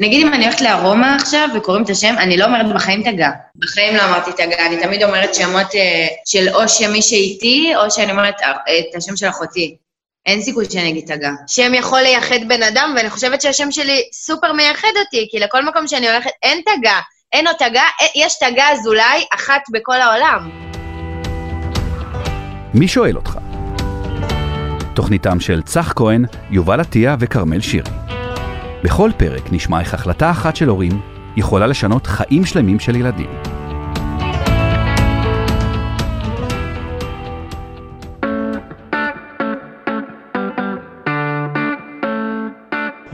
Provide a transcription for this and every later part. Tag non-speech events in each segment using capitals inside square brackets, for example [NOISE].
נגיד אם אני הולכת לארומה עכשיו וקוראים את השם, אני לא אומרת בחיים תגה. בחיים לא אמרתי תגה, אני תמיד אומרת שמות אה, של או שמי שאיתי, או שאני אומרת אה, את השם של אחותי. אין סיכוי שאני אגיד תגה. שם יכול לייחד בן אדם, ואני חושבת שהשם שלי סופר מייחד אותי, כי לכל מקום שאני הולכת, אין תגה. אין עוד תגה, אה, יש תגה אזולאי אחת בכל העולם. מי שואל אותך? תוכניתם של צח כהן, יובל עטיה וכרמל שירי. בכל פרק נשמע איך החלטה אחת של הורים יכולה לשנות חיים שלמים של ילדים.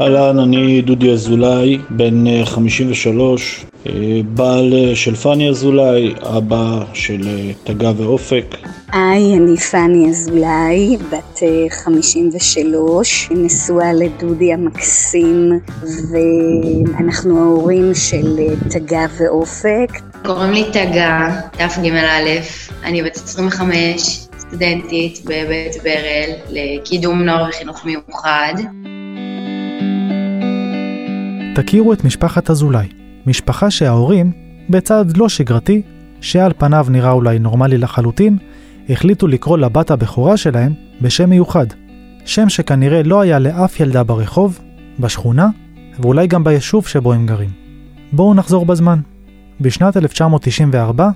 אהלן, אני דודי אזולאי, בן 53, אה, אה, בעל אה, של פאני אזולאי, אבא של תגה ואופק. היי, אני פאני אזולאי, בת 53, נשואה לדודי המקסים, ואנחנו ההורים של תגה ואופק. קוראים לי תגה, תג"א, אני בת 25, סטודנטית בבית ברל לקידום נוער וחינוך מיוחד. תכירו את משפחת אזולאי, משפחה שההורים, בצעד לא שגרתי, שעל פניו נראה אולי נורמלי לחלוטין, החליטו לקרוא לבת הבכורה שלהם בשם מיוחד. שם שכנראה לא היה לאף ילדה ברחוב, בשכונה, ואולי גם ביישוב שבו הם גרים. בואו נחזור בזמן. בשנת 1994,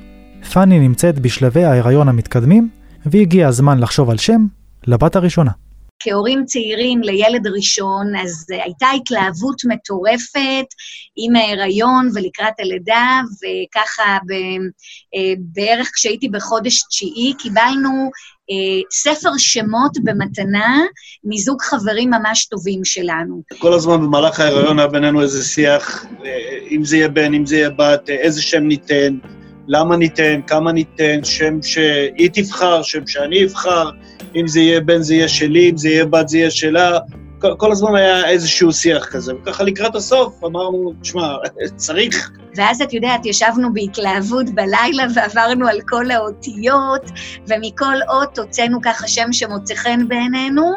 פאני נמצאת בשלבי ההיריון המתקדמים, והגיע הזמן לחשוב על שם לבת הראשונה. כהורים צעירים לילד ראשון, אז uh, הייתה התלהבות מטורפת עם ההיריון ולקראת הלידה, וככה uh, בערך כשהייתי בחודש תשיעי, קיבלנו uh, ספר שמות במתנה מזוג חברים ממש טובים שלנו. כל הזמן במהלך ההיריון היה בינינו איזה שיח, אם זה יהיה בן, אם זה יהיה בת, איזה שם ניתן. למה ניתן, כמה ניתן, שם שהיא תבחר, שם שאני אבחר, אם זה יהיה בן זה יהיה שלי, אם זה יהיה בת זה יהיה שלה. כל, כל הזמן היה איזשהו שיח כזה, וככה לקראת הסוף אמרנו, תשמע, [LAUGHS] צריך. ואז את יודעת, ישבנו בהתלהבות בלילה ועברנו על כל האותיות, ומכל אות הוצאנו ככה שם שמוצא חן בעינינו,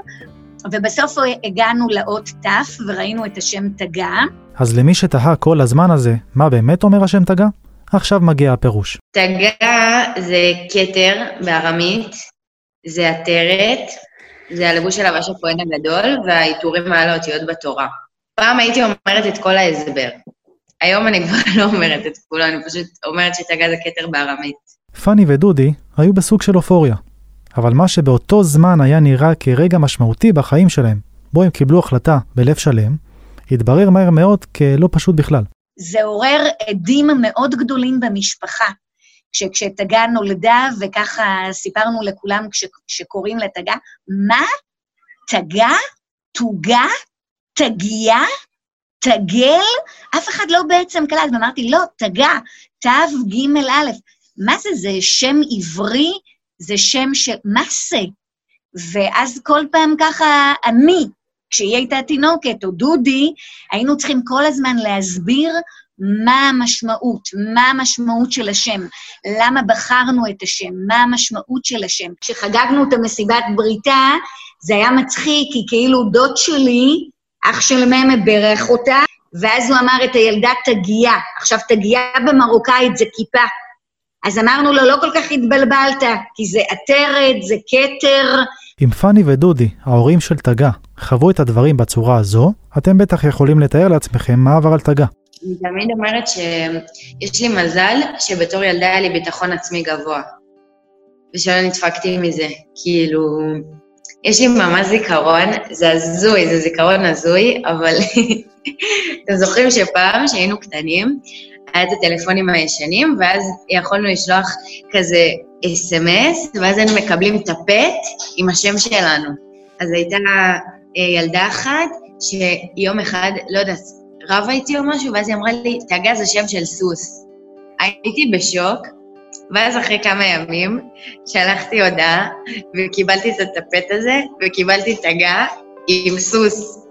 ובסוף הגענו לאות ת' וראינו את השם תגה. אז למי שתהה כל הזמן הזה, מה באמת אומר השם תגה? עכשיו מגיע הפירוש. תגה זה כתר בארמית, זה עטרת, זה הלבוש של הבש הכהן הגדול, והעיטורים על האותיות בתורה. פעם הייתי אומרת את כל ההסבר. היום אני כבר [LAUGHS] לא אומרת את כולו, אני פשוט אומרת שתגה זה כתר בארמית. פאני ודודי היו בסוג של אופוריה. אבל מה שבאותו זמן היה נראה כרגע משמעותי בחיים שלהם, בו הם קיבלו החלטה בלב שלם, התברר מהר מאוד כלא פשוט בכלל. זה עורר עדים מאוד גדולים במשפחה. כשתגה נולדה, וככה סיפרנו לכולם כשקוראים לתגה, מה? תגה? תוגה? תגיה? תגל? אף אחד לא בעצם קלט, ואמרתי, לא, תגה, תו ג' א', מה זה, זה שם עברי? זה שם ש... מה זה? ואז כל פעם ככה, אני, כשהיא הייתה תינוקת, או דודי, היינו צריכים כל הזמן להסביר מה המשמעות, מה המשמעות של השם, למה בחרנו את השם, מה המשמעות של השם. כשחגגנו את המסיבת בריתה, זה היה מצחיק, כי כאילו דוד שלי, אח של ממה ברך אותה, ואז הוא אמר את הילדה תגייה. עכשיו, תגייה במרוקאית זה כיפה. אז אמרנו לו, לא כל כך התבלבלת, כי זה עטרת, זה כתר. אם פאני ודודי, ההורים של תגה, חוו את הדברים בצורה הזו, אתם בטח יכולים לתאר לעצמכם מה עבר על תגה. אני תמיד אומרת שיש לי מזל שבתור ילדה היה לי ביטחון עצמי גבוה, ושלא נדפקתי מזה. כאילו, יש לי ממש זיכרון, זה הזוי, זה זיכרון הזוי, אבל [LAUGHS] אתם זוכרים שפעם, כשהיינו קטנים, היה את הטלפונים הישנים, ואז יכולנו לשלוח כזה אס.אם.אס, ואז היינו מקבלים טפט עם השם שלנו. אז הייתה אה, ילדה אחת שיום אחד, לא יודעת, רבה איתי או משהו, ואז היא אמרה לי, תגה זה שם של סוס. הייתי בשוק, ואז אחרי כמה ימים שלחתי הודעה, וקיבלתי את הטפט הזה, וקיבלתי תגה עם סוס.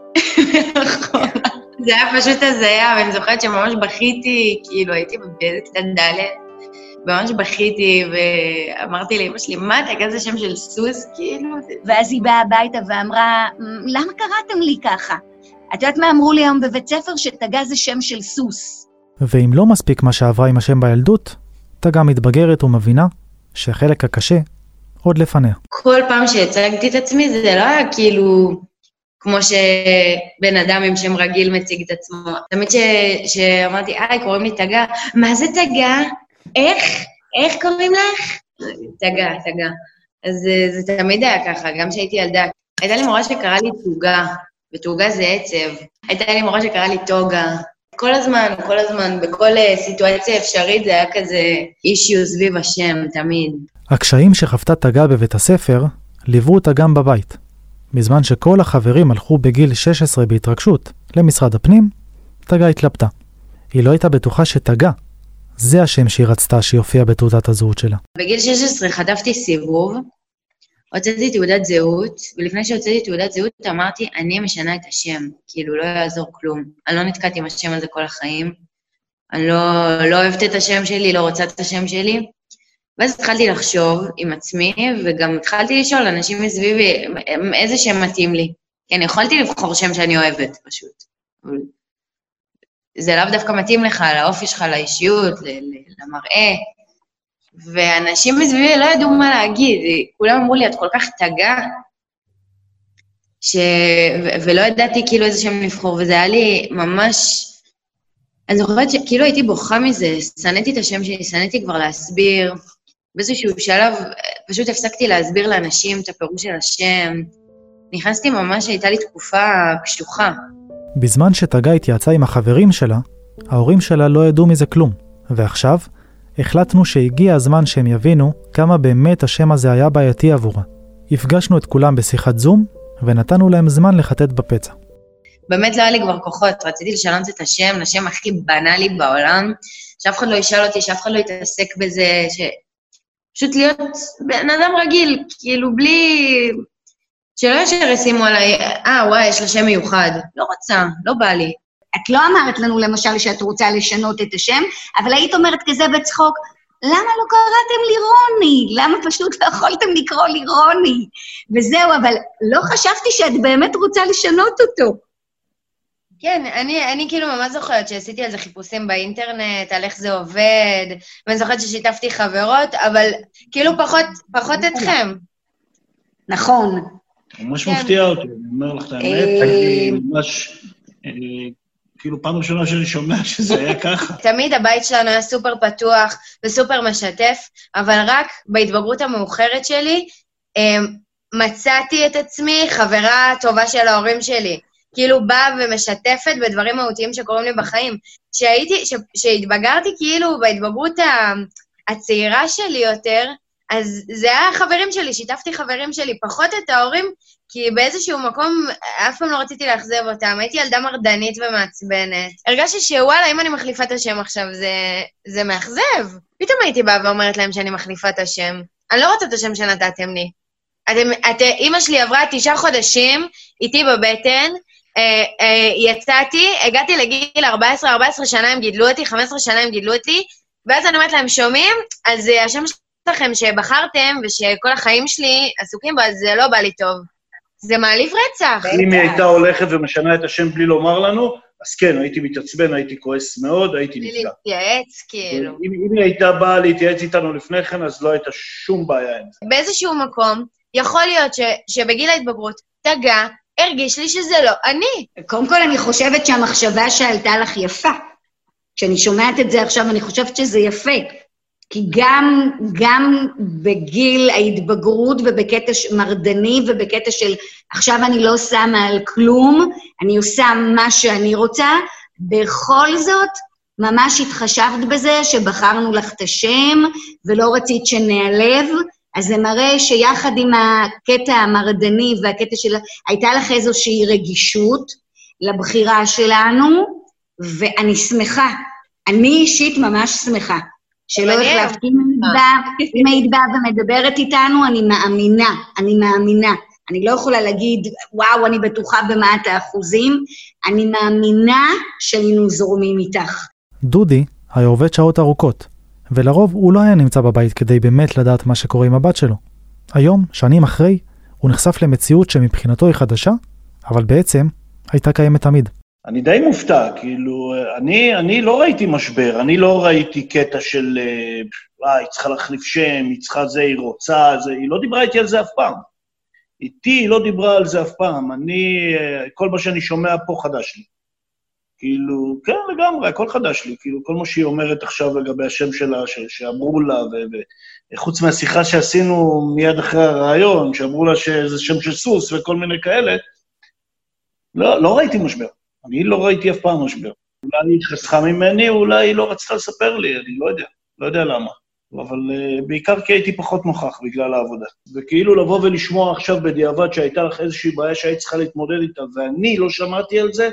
זה היה פשוט הזיה, ואני זוכרת שממש בכיתי, כאילו הייתי באיזה קצת ד', ממש בכיתי, ואמרתי לאמא שלי, מה, תגה זה שם של סוס, כאילו? ואז היא באה הביתה ואמרה, למה קראתם לי ככה? את יודעת מה אמרו לי היום בבית ספר? שתגה זה שם של סוס. ואם לא מספיק מה שעברה עם השם בילדות, תגה מתבגרת ומבינה שהחלק הקשה עוד לפניה. כל פעם שהצגתי את עצמי זה לא היה כאילו כמו שבן אדם עם שם רגיל מציג את עצמו. תמיד שאמרתי, היי, קוראים לי תגה, מה זה תגה? איך? איך קוראים לך? תגה, תגה. אז זה, זה תמיד היה ככה, גם כשהייתי ילדה. הייתה לי מורה שקראה לי תוגה, ותוגה זה עצב. הייתה לי מורה שקראה לי טוגה. כל הזמן, כל הזמן, בכל אה, סיטואציה אפשרית זה היה כזה אישיו סביב השם, תמיד. הקשיים שחוותה תגה בבית הספר ליוו אותה גם בבית. בזמן שכל החברים הלכו בגיל 16 בהתרגשות למשרד הפנים, תגה התלבטה. היא לא הייתה בטוחה שתגה, זה השם שהיא רצתה שיופיע בתעודת הזהות שלה. בגיל 16 חטפתי סיבוב, הוצאתי תעודת זהות, ולפני שהוצאתי תעודת זהות אמרתי, אני משנה את השם, כאילו לא יעזור כלום. אני לא נתקעתי עם השם הזה כל החיים, אני לא, לא אוהבת את השם שלי, לא רוצה את השם שלי. ואז התחלתי לחשוב עם עצמי, וגם התחלתי לשאול אנשים מסביבי איזה שם מתאים לי. אני יכולתי לבחור שם שאני אוהבת, פשוט. זה לאו דווקא מתאים לך, לאופי שלך, לאישיות, למראה. ואנשים מסביבי לא ידעו מה להגיד, כולם אמרו לי, את כל כך תגה, ש... ו- ולא ידעתי כאילו איזה שם לבחור, וזה היה לי ממש... אני זוכרת שכאילו הייתי בוכה מזה, שנאתי את השם שלי, שנאתי כבר להסביר. באיזשהו שלב פשוט הפסקתי להסביר לאנשים את הפירוש של השם. נכנסתי ממש, הייתה לי תקופה קשוחה. בזמן שתגה התייעצה עם החברים שלה, ההורים שלה לא ידעו מזה כלום, ועכשיו החלטנו שהגיע הזמן שהם יבינו כמה באמת השם הזה היה בעייתי עבורה. הפגשנו את כולם בשיחת זום, ונתנו להם זמן לחטט בפצע. באמת לא היה לי כבר כוחות, רציתי לשנות את השם, השם הכי בנאלי בעולם, שאף אחד לא ישאל אותי, שאף אחד לא יתעסק בזה, ש... פשוט להיות בן אדם רגיל, כאילו בלי... שלא ישר ישימו עליי, אה, וואי, יש לה שם מיוחד. לא רוצה, לא בא לי. את לא אמרת לנו למשל שאת רוצה לשנות את השם, אבל היית אומרת כזה בצחוק, למה לא קראתם לי רוני? למה פשוט לא יכולתם לקרוא לי רוני? וזהו, אבל לא חשבתי שאת באמת רוצה לשנות אותו. כן, אני, אני כאילו ממש זוכרת שעשיתי על זה חיפושים באינטרנט, על איך זה עובד, ואני זוכרת ששיתפתי חברות, אבל כאילו פחות, פחות אתכם. נכון. ממש מפתיע אותי, אני אומר לך את האמת, אני ממש... אה, כאילו, פעם ראשונה שאני שומע [LAUGHS] שזה היה ככה. תמיד הבית שלנו היה סופר פתוח וסופר משתף, אבל רק בהתבגרות המאוחרת שלי אה, מצאתי את עצמי חברה טובה של ההורים שלי. כאילו באה ומשתפת בדברים מהותיים שקורים לי בחיים. כשהייתי, כשהתבגרתי כאילו בהתבגרות הצעירה שלי יותר, אז זה היה החברים שלי, שיתפתי חברים שלי, פחות את ההורים, כי באיזשהו מקום אף פעם לא רציתי לאכזב אותם. הייתי ילדה מרדנית ומעצבנת. הרגשתי שוואלה, אם אני מחליפה את השם עכשיו, זה, זה מאכזב. פתאום הייתי באה ואומרת להם שאני מחליפה את השם. אני לא רוצה את השם שנתתם לי. אתם, את, אימא שלי עברה תשעה חודשים איתי בבטן, יצאתי, הגעתי לגיל 14, 14 שנה הם גידלו אותי, 15 שנה הם גידלו אותי, ואז אני אומרת להם, שומעים? אז אה, השם שלכם שבחרתם ושכל החיים שלי עסוקים בו, אז זה לא בא לי טוב. זה מעליב רצח. אם היא הייתה הולכת ומשנה את השם בלי לומר לנו, אז כן, הייתי מתעצבן, הייתי כועס מאוד, הייתי נפגע. בלי להתייעץ, כאילו. אם, אם היא הייתה באה להתייעץ איתנו לפני כן, אז לא הייתה שום בעיה עם זה. באיזשהו מקום, יכול להיות ש, שבגיל ההתבגרות, תגע, הרגיש לי שזה לא אני. קודם כל, אני חושבת שהמחשבה שעלתה לך יפה. כשאני שומעת את זה עכשיו, אני חושבת שזה יפה. כי גם, גם בגיל ההתבגרות ובקטע מרדני ובקטע של עכשיו אני לא שמה על כלום, אני עושה מה שאני רוצה, בכל זאת, ממש התחשבת בזה שבחרנו לך את השם ולא רצית שנעלב, אז זה מראה שיחד עם הקטע המרדני והקטע של... הייתה לך איזושהי רגישות לבחירה שלנו, ואני שמחה. אני אישית ממש שמחה. שלא החלפת. אם היית באה ומדברת איתנו, אני מאמינה, אני מאמינה. אני לא יכולה להגיד, וואו, אני בטוחה במאת האחוזים, אני מאמינה שהיינו זורמים איתך. דודי היה עובד שעות ארוכות, ולרוב הוא לא היה נמצא בבית כדי באמת לדעת מה שקורה עם הבת שלו. היום, שנים אחרי, הוא נחשף למציאות שמבחינתו היא חדשה, אבל בעצם הייתה קיימת תמיד. אני די מופתע, כאילו, אני, אני לא ראיתי משבר, אני לא ראיתי קטע של, אה, היא צריכה להחליף שם, היא צריכה זה, היא רוצה, זה, היא לא דיברה איתי על זה אף פעם. איתי היא לא דיברה על זה אף פעם. אני, אה, כל מה שאני שומע פה חדש לי. כאילו, כן, לגמרי, הכל חדש לי. כאילו, כל מה שהיא אומרת עכשיו לגבי השם שלה, ש, שאמרו לה, וחוץ מהשיחה שעשינו מיד אחרי הרעיון, שאמרו לה שזה שם של סוס וכל מיני כאלה, לא, לא ראיתי משבר. אני לא ראיתי אף פעם משבר. אולי היא חסכה ממני, אולי היא לא רצתה לספר לי, אני לא יודע. לא יודע למה. אבל uh, בעיקר כי הייתי פחות נוכח בגלל העבודה. וכאילו לבוא ולשמוע עכשיו בדיעבד שהייתה לך איזושהי בעיה שהיית צריכה להתמודד איתה, ואני לא שמעתי על זה,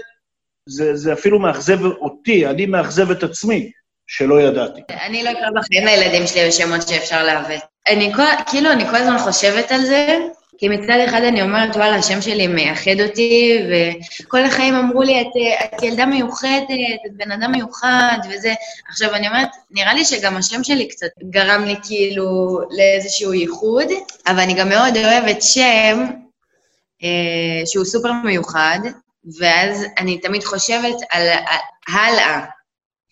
זה, זה אפילו מאכזב אותי, אני מאכזב את עצמי, שלא ידעתי. אני לא אקרא בחיים לילדים שלי בשמות שאפשר לעוות. אני כל, כאילו, אני כל הזמן חושבת על זה, כי מצד אחד אני אומרת, וואלה, השם שלי מייחד אותי, וכל החיים אמרו לי, את, את ילדה מיוחדת, את בן אדם מיוחד, וזה. עכשיו, אני אומרת, נראה לי שגם השם שלי קצת גרם לי כאילו לאיזשהו ייחוד, אבל אני גם מאוד אוהבת שם אה, שהוא סופר מיוחד, ואז אני תמיד חושבת על, הלאה.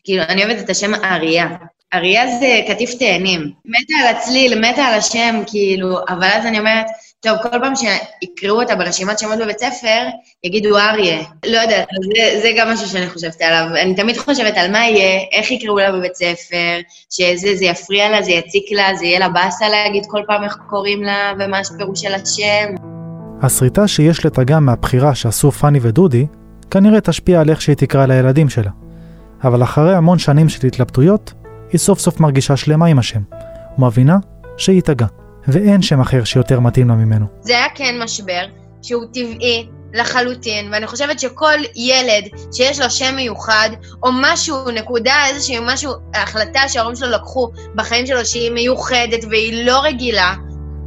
כאילו, אני אוהבת את השם אריה. אריה זה קטיף תאנים. מתה על הצליל, מתה על השם, כאילו, אבל אז אני אומרת, טוב, כל פעם שיקראו אותה ברשימת שמות בבית ספר, יגידו אריה. לא יודעת, זה, זה גם משהו שאני חושבת עליו. אני תמיד חושבת על מה יהיה, איך יקראו לה בבית ספר, שזה זה יפריע לה, זה יציק לה, זה יהיה לה באסה להגיד כל פעם איך קוראים לה ומה הפירוש של השם. הסריטה שיש לתגה מהבחירה שעשו פאני ודודי, כנראה תשפיע על איך שהיא תקרא לילדים שלה. אבל אחרי המון שנים של התלבטויות, היא סוף סוף מרגישה שלמה עם השם, ומבינה שהיא תגה. ואין שם אחר שיותר מתאים לה ממנו. זה היה כן משבר, שהוא טבעי לחלוטין, ואני חושבת שכל ילד שיש לו שם מיוחד, או משהו, נקודה, איזשהו משהו, החלטה שההורים שלו לקחו בחיים שלו שהיא מיוחדת והיא לא רגילה,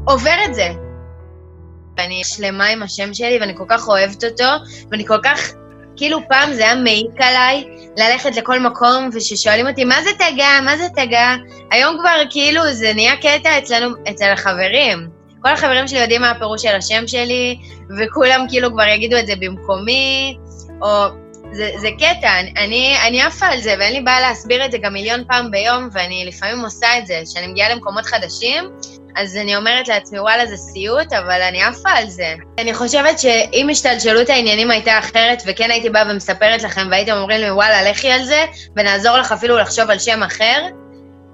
עובר את זה. ואני שלמה עם השם שלי, ואני כל כך אוהבת אותו, ואני כל כך כאילו פעם זה היה מעיק עליי ללכת לכל מקום, וששואלים אותי, מה זה תגה? מה זה תגה? היום כבר כאילו זה נהיה קטע אצלנו, אצל החברים. כל החברים שלי יודעים מה הפירוש של השם שלי, וכולם כאילו כבר יגידו את זה במקומי, או... זה, זה קטע, אני, אני עפה על זה, ואין לי בעיה להסביר את זה גם מיליון פעם ביום, ואני לפעמים עושה את זה, כשאני מגיעה למקומות חדשים, אז אני אומרת לעצמי, וואלה, זה סיוט, אבל אני עפה על זה. אני חושבת שאם השתלשלות העניינים הייתה אחרת, וכן הייתי באה ומספרת לכם, והייתם אומרים לי, וואלה, לכי על זה, ונעזור לך אפילו לחשוב על שם אחר,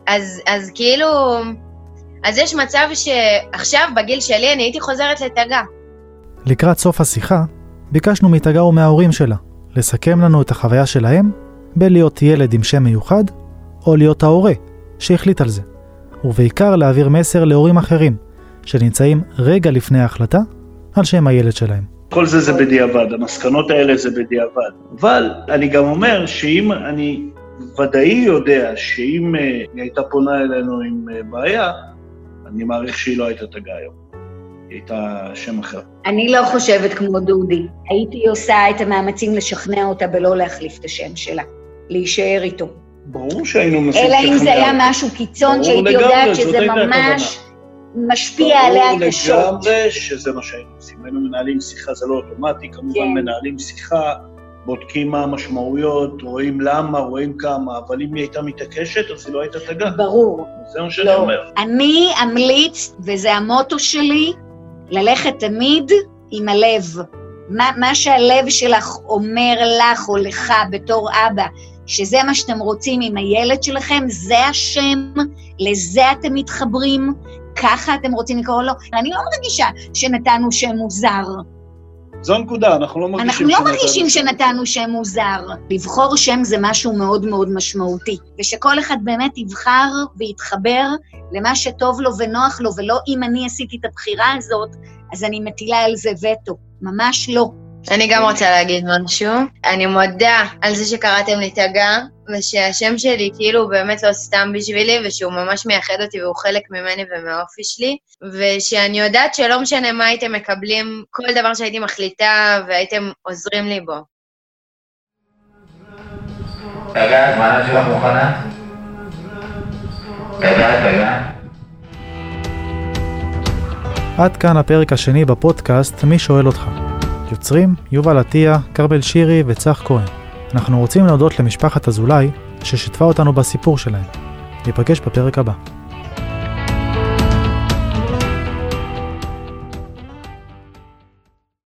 אז, אז כאילו... אז יש מצב שעכשיו, בגיל שלי, אני הייתי חוזרת לתגה. לקראת סוף השיחה, ביקשנו מתגה ומההורים שלה לסכם לנו את החוויה שלהם בלהיות ילד עם שם מיוחד, או להיות ההורה שהחליט על זה. ובעיקר להעביר מסר להורים אחרים, שנמצאים רגע לפני ההחלטה על שם הילד שלהם. כל זה זה בדיעבד, המסקנות האלה זה בדיעבד. אבל אני גם אומר שאם אני ודאי יודע שאם uh, היא הייתה פונה אלינו עם uh, בעיה, אני מעריך שהיא לא הייתה תגה היום. היא הייתה שם אחר. אני לא חושבת כמו דודי. הייתי עושה את המאמצים לשכנע אותה בלא להחליף את השם שלה, להישאר איתו. ברור שהיינו מנסים. אלא אם זה היה משהו קיצון, שהייתי יודעת שזה ממש משפיע עליה קשות. ברור לגמרי שזה מה שהיינו עושים. היינו מנהלים שיחה, זה לא אוטומטי, כמובן כן. מנהלים שיחה, בודקים מה המשמעויות, רואים למה, רואים כמה, אבל אם היא הייתה מתעקשת, אז היא לא הייתה תגה. ברור. זה מה שאני לא. אומר. אני אמליץ, וזה המוטו שלי, ללכת תמיד עם הלב. מה, מה שהלב שלך אומר לך או לך בתור אבא, שזה מה שאתם רוצים עם הילד שלכם, זה השם, לזה אתם מתחברים, ככה אתם רוצים לקרוא לו. אני לא מרגישה שנתנו שם מוזר. זו הנקודה, אנחנו לא מרגישים אנחנו לא מרגישים שנתנו שם מוזר. לבחור שם זה משהו מאוד מאוד משמעותי, ושכל אחד באמת יבחר ויתחבר למה שטוב לו ונוח לו, ולא אם אני עשיתי את הבחירה הזאת, אז אני מטילה על זה וטו. ממש לא. אני גם רוצה להגיד משהו. אני מודה על זה שקראתם לי תגה, ושהשם שלי כאילו באמת לא סתם בשבילי, ושהוא ממש מייחד אותי והוא חלק ממני ומהאופי שלי, ושאני יודעת שלא משנה מה הייתם מקבלים, כל דבר שהייתי מחליטה והייתם עוזרים לי בו. תגה, הזמנה שלך מוכנה? תגה, תגה. עד כאן הפרק השני בפודקאסט "מי שואל אותך". יוצרים יובל עטיה, כרמל שירי וצח כהן. אנחנו רוצים להודות למשפחת אזולאי ששיתפה אותנו בסיפור שלהם. ניפגש בפרק הבא.